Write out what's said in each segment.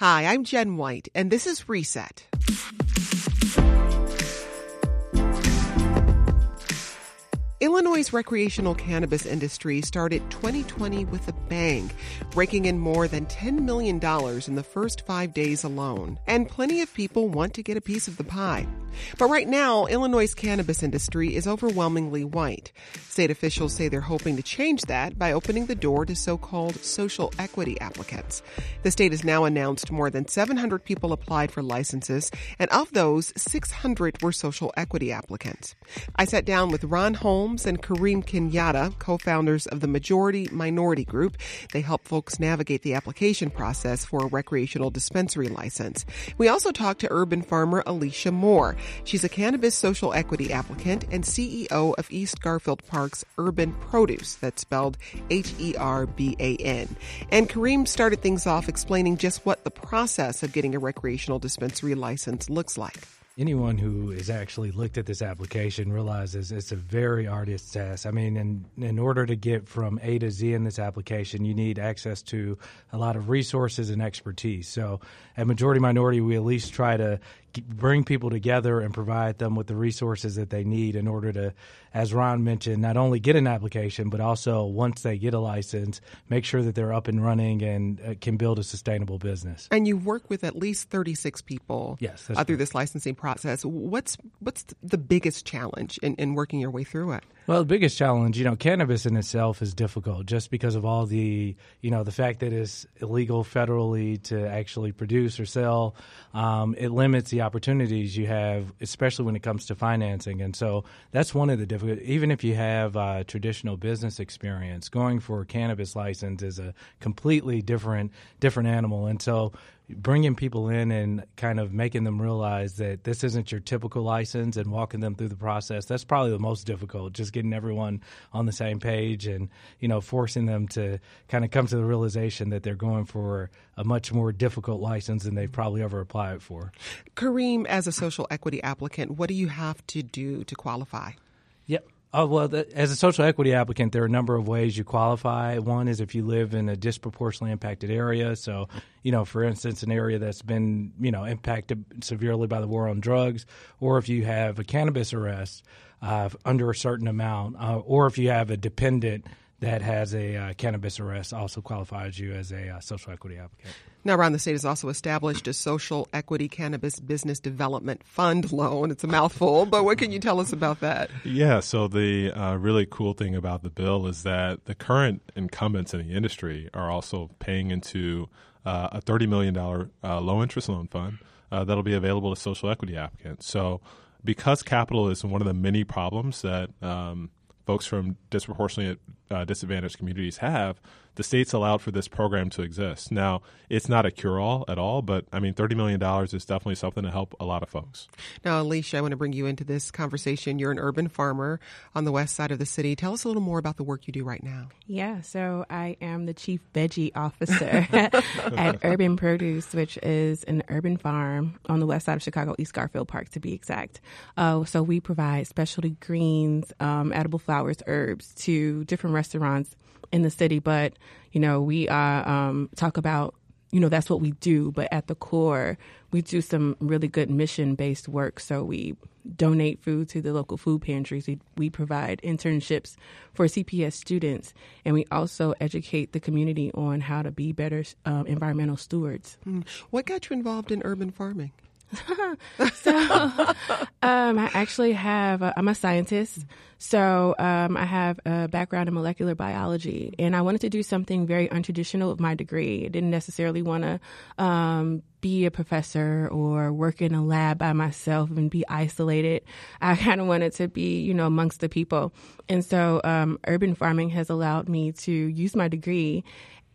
Hi, I'm Jen White, and this is Reset. Illinois' recreational cannabis industry started 2020 with a bang, raking in more than $10 million in the first five days alone. And plenty of people want to get a piece of the pie. But right now, Illinois' cannabis industry is overwhelmingly white. State officials say they're hoping to change that by opening the door to so-called social equity applicants. The state has now announced more than 700 people applied for licenses, and of those, 600 were social equity applicants. I sat down with Ron Holmes and Kareem Kenyatta, co-founders of the Majority Minority Group. They help folks navigate the application process for a recreational dispensary license. We also talked to urban farmer Alicia Moore. She's a cannabis social equity applicant and CEO of East Garfield Park's Herban Produce, that's spelled H E R B A N. And Kareem started things off explaining just what the process of getting a recreational dispensary license looks like anyone who has actually looked at this application realizes it's a very arduous task. I mean, in, in order to get from A to Z in this application, you need access to a lot of resources and expertise. So at Majority Minority, we at least try to bring people together and provide them with the resources that they need in order to, as Ron mentioned, not only get an application, but also once they get a license, make sure that they're up and running and uh, can build a sustainable business. And you work with at least 36 people yes, uh, through this licensing process. What's, what's the biggest challenge in, in working your way through it? Well, the biggest challenge, you know, cannabis in itself is difficult just because of all the, you know, the fact that it's illegal federally to actually produce or sell. Um, it limits the opportunities you have, especially when it comes to financing. And so that's one of the difficult. Even if you have uh, traditional business experience, going for a cannabis license is a completely different different animal. And so bringing people in and kind of making them realize that this isn't your typical license and walking them through the process that's probably the most difficult just getting everyone on the same page and you know forcing them to kind of come to the realization that they're going for a much more difficult license than they've probably ever applied for. Kareem as a social equity applicant what do you have to do to qualify Oh, well, the, as a social equity applicant, there are a number of ways you qualify. One is if you live in a disproportionately impacted area. So, you know, for instance, an area that's been, you know, impacted severely by the war on drugs, or if you have a cannabis arrest uh, under a certain amount, uh, or if you have a dependent that has a uh, cannabis arrest also qualifies you as a uh, social equity applicant. Now, around the state has also established a social equity cannabis business development fund loan. It's a mouthful, but what can you tell us about that? Yeah, so the uh, really cool thing about the bill is that the current incumbents in the industry are also paying into uh, a $30 million uh, low interest loan fund uh, that'll be available to social equity applicants. So, because capital is one of the many problems that um, folks from disproportionately uh, disadvantaged communities have, the states allowed for this program to exist. Now, it's not a cure all at all, but I mean, $30 million is definitely something to help a lot of folks. Now, Alicia, I want to bring you into this conversation. You're an urban farmer on the west side of the city. Tell us a little more about the work you do right now. Yeah, so I am the chief veggie officer at Herban Produce, which is an urban farm on the west side of Chicago, East Garfield Park to be exact. Uh, so we provide specialty greens, um, edible flowers, herbs to different restaurants in the city. But you know, we uh, um, talk about you know that's what we do, but at the core, we do some really good mission based work. So we donate food to the local food pantries. We, we provide internships for CPS students, and we also educate the community on how to be better um, environmental stewards. Mm. What got you involved in urban farming? So um, I actually have, I'm a scientist. So um, I have a background in molecular biology, and I wanted to do something very untraditional with my degree. I didn't necessarily want to um, be a professor or work in a lab by myself and be isolated. I kind of wanted to be, you know, amongst the people. And so um, urban farming has allowed me to use my degree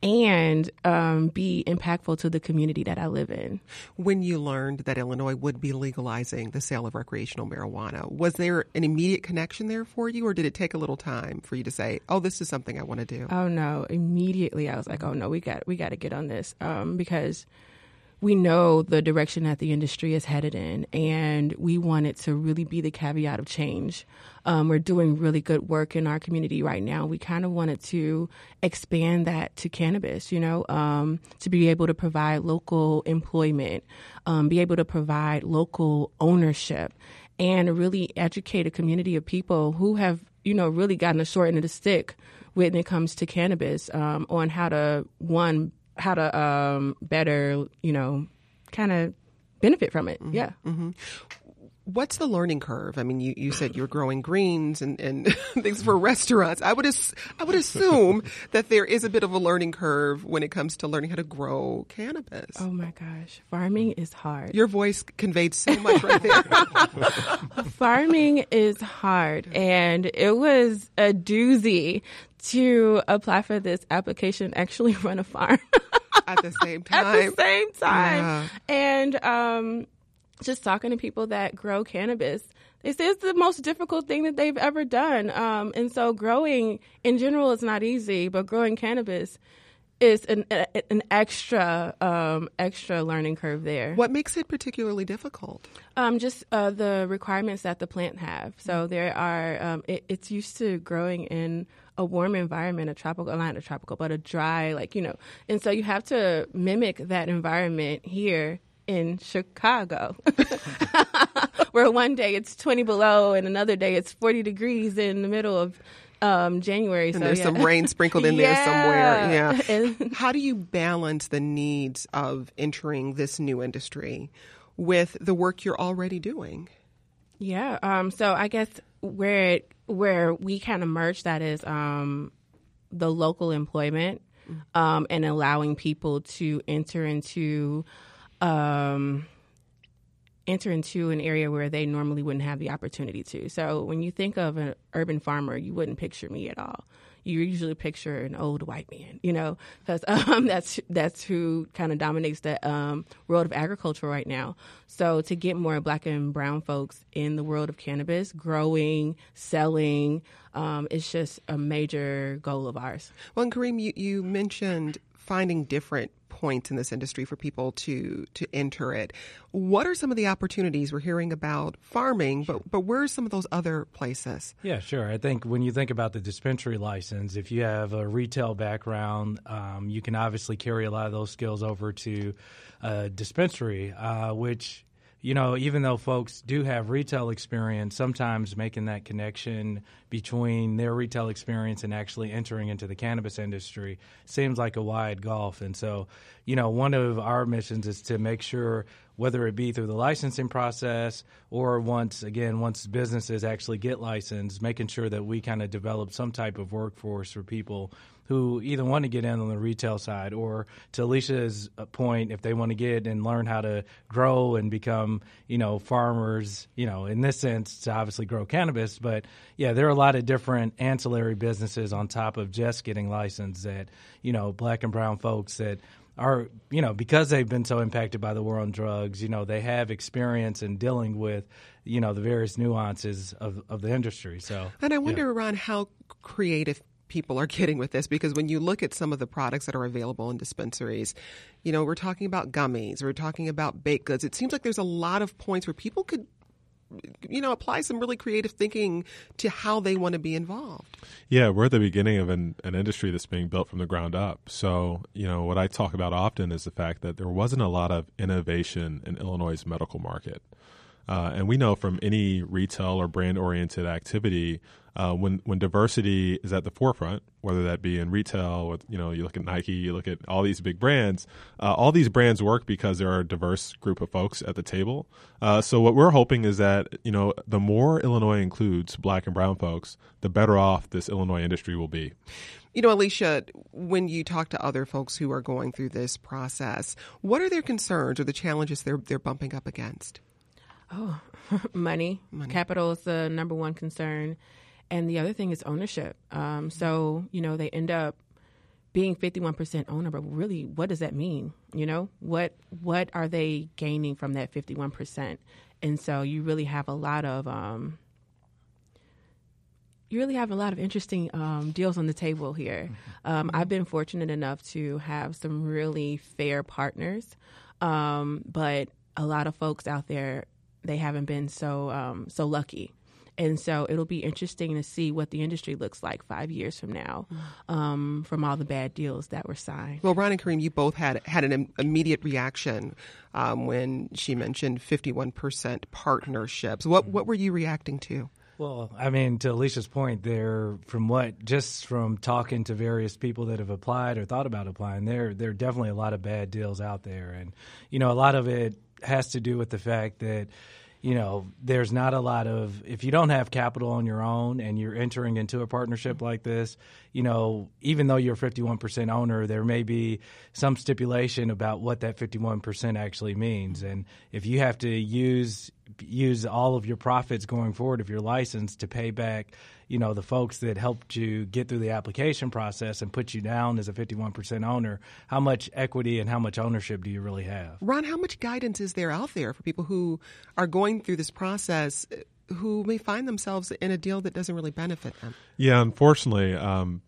and um, be impactful to the community that I live in. When you learned that Illinois would be legalizing the sale of recreational marijuana, was there an immediate connection there for you, or did it take a little time for you to say, "Oh, this is something I want to do"? Oh no! Immediately, I was like, "Oh no, we got we got to get on this," um, because we know the direction that the industry is headed in, and we want it to really be the caveat of change. Um, we're doing really good work in our community right now. We kind of wanted to expand that to cannabis, you know, um, to be able to provide local employment, um, be able to provide local ownership, and really educate a community of people who have, you know, really gotten a short end of the stick when it comes to cannabis um, on how to, one, how to um, better, you know, kind of benefit from it. Mm-hmm. Yeah. What's the learning curve? I mean, you, you said you're growing greens and, and things for restaurants. I would as, I would assume that there is a bit of a learning curve when it comes to learning how to grow cannabis. Oh my gosh, farming is hard. Your voice conveyed so much right there. farming is hard, and it was a doozy to apply for this application. Actually, run a farm At the same time. at the same time, Yeah. and um, just talking to people that grow cannabis. They say it's the most difficult thing that they've ever done. Um, and so, growing in general is not easy, but growing cannabis is an an extra um, extra learning curve there. What makes it particularly difficult? Um, just uh, the requirements that the plant have. So there are. Um, it, it's used to growing in a warm environment, a tropical, not a tropical, but a dry, like you know. And so you have to mimic that environment here in Chicago, where one day it's twenty below and another day it's forty degrees in the middle of um, January. And so there's yeah. some rain sprinkled in there somewhere. Yeah. How do you balance the needs of entering this new industry with the work you're already doing? Yeah. Um, so I guess where it, where we kind of merge that is um, the local employment um, and allowing people to enter into um, enter into an area where they normally wouldn't have the opportunity to. So when you think of an urban farmer, you wouldn't picture me at all. You usually picture an old white man, you know, because um, that's that's who kind of dominates the um, world of agriculture right now. So to get more black and brown folks in the world of cannabis, growing, selling, um, it's just a major goal of ours. Well, and Kareem, you, you mentioned finding different points in this industry for people to to enter it. What are some of the opportunities we're hearing about farming, but but where are some of those other places? Yeah, sure. I think when you think about the dispensary license, if you have a retail background, um, you can obviously carry a lot of those skills over to a dispensary, uh, which you know, even though folks do have retail experience, sometimes making that connection between their retail experience and actually entering into the cannabis industry seems like a wide gulf. And so, you know, one of our missions is to make sure whether it be through the licensing process or once again once businesses actually get licensed making sure that we kind of develop some type of workforce for people who either want to get in on the retail side or to Alicia's uh, point if they want to get and learn how to grow and become you know farmers you know in this sense to obviously grow cannabis but yeah there are a lot of different ancillary businesses on top of just getting licensed that you know black and brown folks that are you know because they've been so impacted by the war on drugs you know they have experience in dealing with you know the various nuances of, of the industry so And I wonder, Ron, how creative people are getting with this because when you look at some of the products that are available in dispensaries, you know, we're talking about gummies, we're talking about baked goods. It seems like there's a lot of points where people could you know apply some really creative thinking to how they want to be involved Yeah, we're at the beginning of an, an industry that's being built from the ground up. So, you know, what I talk about often is the fact that there wasn't a lot of innovation in Illinois' medical market. Uh, and we know from any retail or brand oriented activity, uh, when when diversity is at the forefront, whether that be in retail, with you know you look at Nike, you look at all these big brands, uh, all these brands work because there are a diverse group of folks at the table. Uh, so what we're hoping is that you know the more Illinois includes Black and Brown folks, the better off this Illinois industry will be. you know alicia when you talk to other folks who are going through this process what are their concerns or the challenges they're they're bumping up against Oh, money. Capital is the number one concern. And the other thing is ownership. Um, so, you know, they end up being 51% owner, but really, what does that mean? You know, what what are they gaining from that 51%? And so you really have a lot of um, you really have a lot of interesting um, deals on the table here. Um, I've been fortunate enough to have some really fair partners Um, but a lot of folks out there they haven't been so um, so lucky. And so it'll be interesting to see what the industry looks like five years from now, um, from all the bad deals that were signed. Well, Ron and Kareem, you both had had an Im- immediate reaction um, when she mentioned fifty-one percent partnerships. What what were you reacting to? Well, I mean, to Alicia's point, there from what just from talking to various people that have applied or thought about applying, there there are definitely a lot of bad deals out there, and you know, a lot of it has to do with the fact that you know, there's not a lot of if you don't have capital on your own and you're entering into a partnership like this, you know, even though you're 51% owner, there may be some stipulation about what that 51% actually means. And if you have to use use all of your profits going forward of your license to pay back, you know, the folks that helped you get through the application process and put you down as a 51% owner, how much equity and how much ownership do you really have? Ron, how much guidance is there out there for people who are going through this process who may find themselves in a deal that doesn't really benefit them? Yeah, unfortunately, um,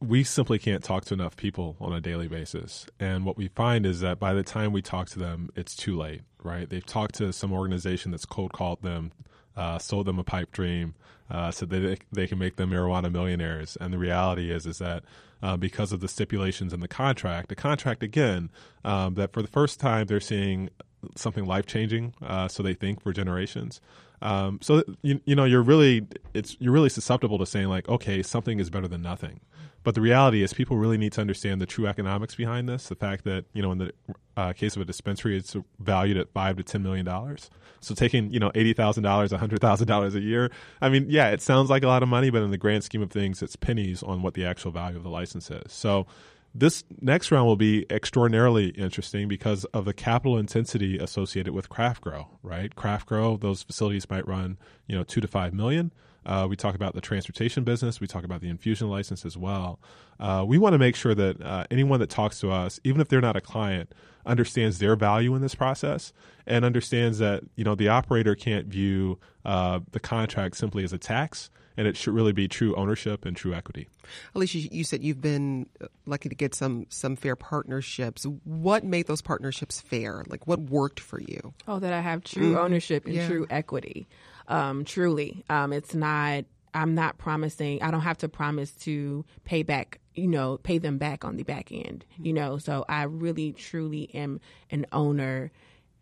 we simply can't talk to enough people on a daily basis. And what we find is that by the time we talk to them, it's too late, right? They've talked to some organization that's cold called them, uh, sold them a pipe dream, uh, said that they, they can make them marijuana millionaires. And the reality is, is that uh, because of the stipulations in the contract, the contract again, um, that for the first time they're seeing something life changing, uh, so they think for generations. Um, so you, you know you're really it's you're really susceptible to saying like okay something is better than nothing, but the reality is people really need to understand the true economics behind this. The fact that you know in the uh, case of a dispensary it's valued at five to ten million dollars. So taking you know eighty thousand dollars, hundred thousand dollars a year. I mean yeah it sounds like a lot of money, but in the grand scheme of things it's pennies on what the actual value of the license is. So this next round will be extraordinarily interesting because of the capital intensity associated with craft grow, right? Craft grow, those facilities might run, you know, two to five million. Uh, we talk about the transportation business. We talk about the infusion license as well. Uh, we want to make sure that uh, anyone that talks to us, even if they're not a client, understands their value in this process and understands that you know the operator can't view uh, the contract simply as a tax and it should really be true ownership and true equity. Alicia, you said you've been lucky to get some some fair partnerships. What made those partnerships fair? Like what worked for you? Oh, that I have true mm. ownership and yeah. true equity. Um, truly, um, it's not. I'm not promising. I don't have to promise to pay back. You know, pay them back on the back end. You know, so I really, truly am an owner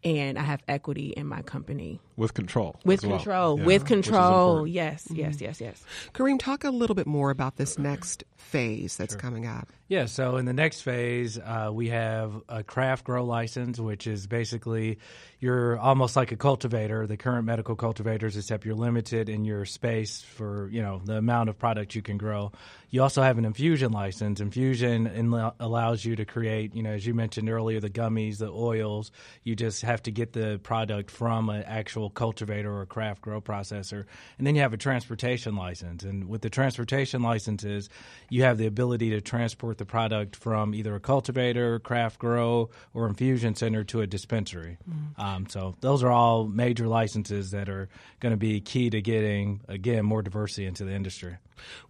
and I have equity in my company. With control. With control. Well. Yeah. With control. Yes, mm-hmm. yes, yes, yes. Kareem, talk a little bit more about this next phase that's sure. coming up. Yeah, so in the next phase, uh, we have a craft grow license, which is basically you're almost like a cultivator, the current medical cultivators, except you're limited in your space for you know the amount of product you can grow. You also have an infusion license. Infusion in, allows you to create, you know, as you mentioned earlier, the gummies, the oils. You just have to get the product from an actual cultivator or craft grow processor, and then you have a transportation license. And with the transportation licenses, you have the ability to transport transport the product from either a cultivator, craft grow, or infusion center to a dispensary. Mm-hmm. Um, so those are all major licenses that are going to be key to getting again more diversity into the industry.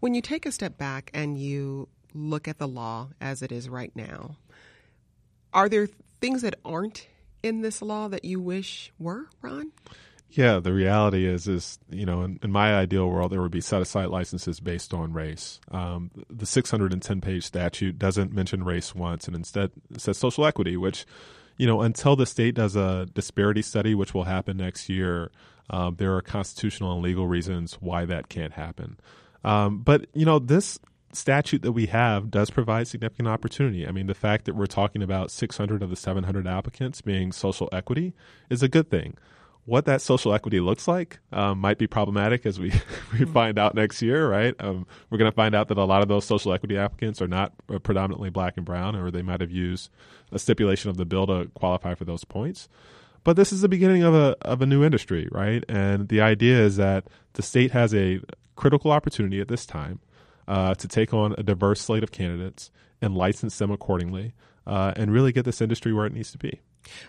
When you take a step back and you look at the law as it is right now, are there things that aren't in this law that you wish were, Ron? Yeah, the reality is, is you know, in, in, my ideal world, there would be set aside licenses based on race. Um, the 610 page statute doesn't mention race once, and instead says social equity, which, you know, until the state does a disparity study, which will happen next year, um, there are constitutional and legal reasons why that can't happen. Um, but you know, this statute that we have does provide significant opportunity. I mean, the fact that we're talking about 600 of the 700 applicants being social equity is a good thing what that social equity looks like um, might be problematic as we, we mm-hmm. find out next year, right? Um, we're going to find out that a lot of those social equity applicants are not uh, predominantly black and brown, or they might have used a stipulation of the bill to qualify for those points. But this is the beginning of a, of a new industry, right? And the idea is that the state has a critical opportunity at this time uh, to take on a diverse slate of candidates and license them accordingly uh, and really get this industry where it needs to be.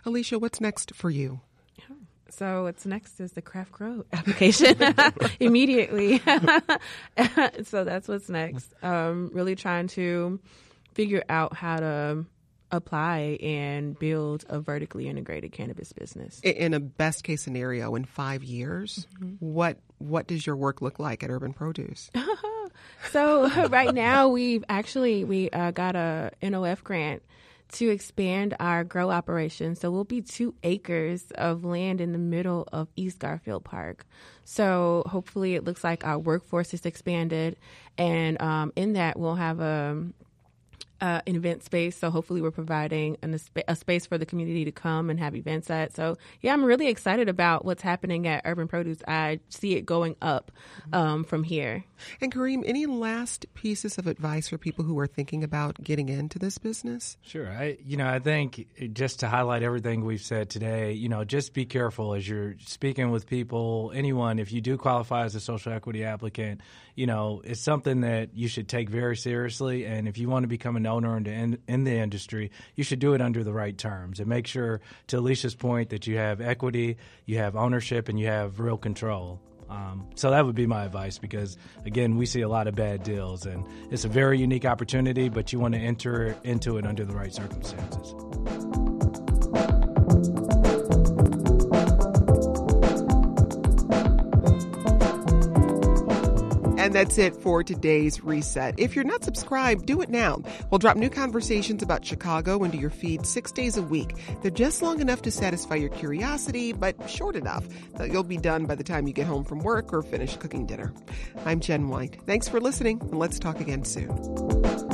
Alicia, what's next for you? So what's next is the craft grow application immediately. so that's what's next. Um, really trying to figure out how to apply and build a vertically integrated cannabis business. In a best case scenario, in five years, mm-hmm. what what does your work look like at Herban Produce? so right now we've actually we uh, got a NOF grant to expand our grow operation. So we'll be two acres of land in the middle of East Garfield Park. So hopefully it looks like our workforce is expanded, and um, in that we'll have a uh, an event space. So hopefully, we're providing an, a space for the community to come and have events at. So yeah, I'm really excited about what's happening at Herban Produce. I see it going up um, from here. And Kareem, any last pieces of advice for people who are thinking about getting into this business? Sure. I, you know, I think just to highlight everything we've said today, you know, just be careful as you're speaking with people. Anyone, if you do qualify as a social equity applicant, you know, it's something that you should take very seriously. And if you want to become an owner in the, in the industry, you should do it under the right terms and make sure, to Alicia's point, that you have equity, you have ownership, and you have real control. Um, so that would be my advice because, again, we see a lot of bad deals, and it's a very unique opportunity, but you want to enter into it under the right circumstances. And that's it for today's reset. If you're not subscribed, do it now. We'll drop new conversations about Chicago into your feed six days a week. They're just long enough to satisfy your curiosity, but short enough that you'll be done by the time you get home from work or finish cooking dinner. I'm Jen White. Thanks for listening, and let's talk again soon.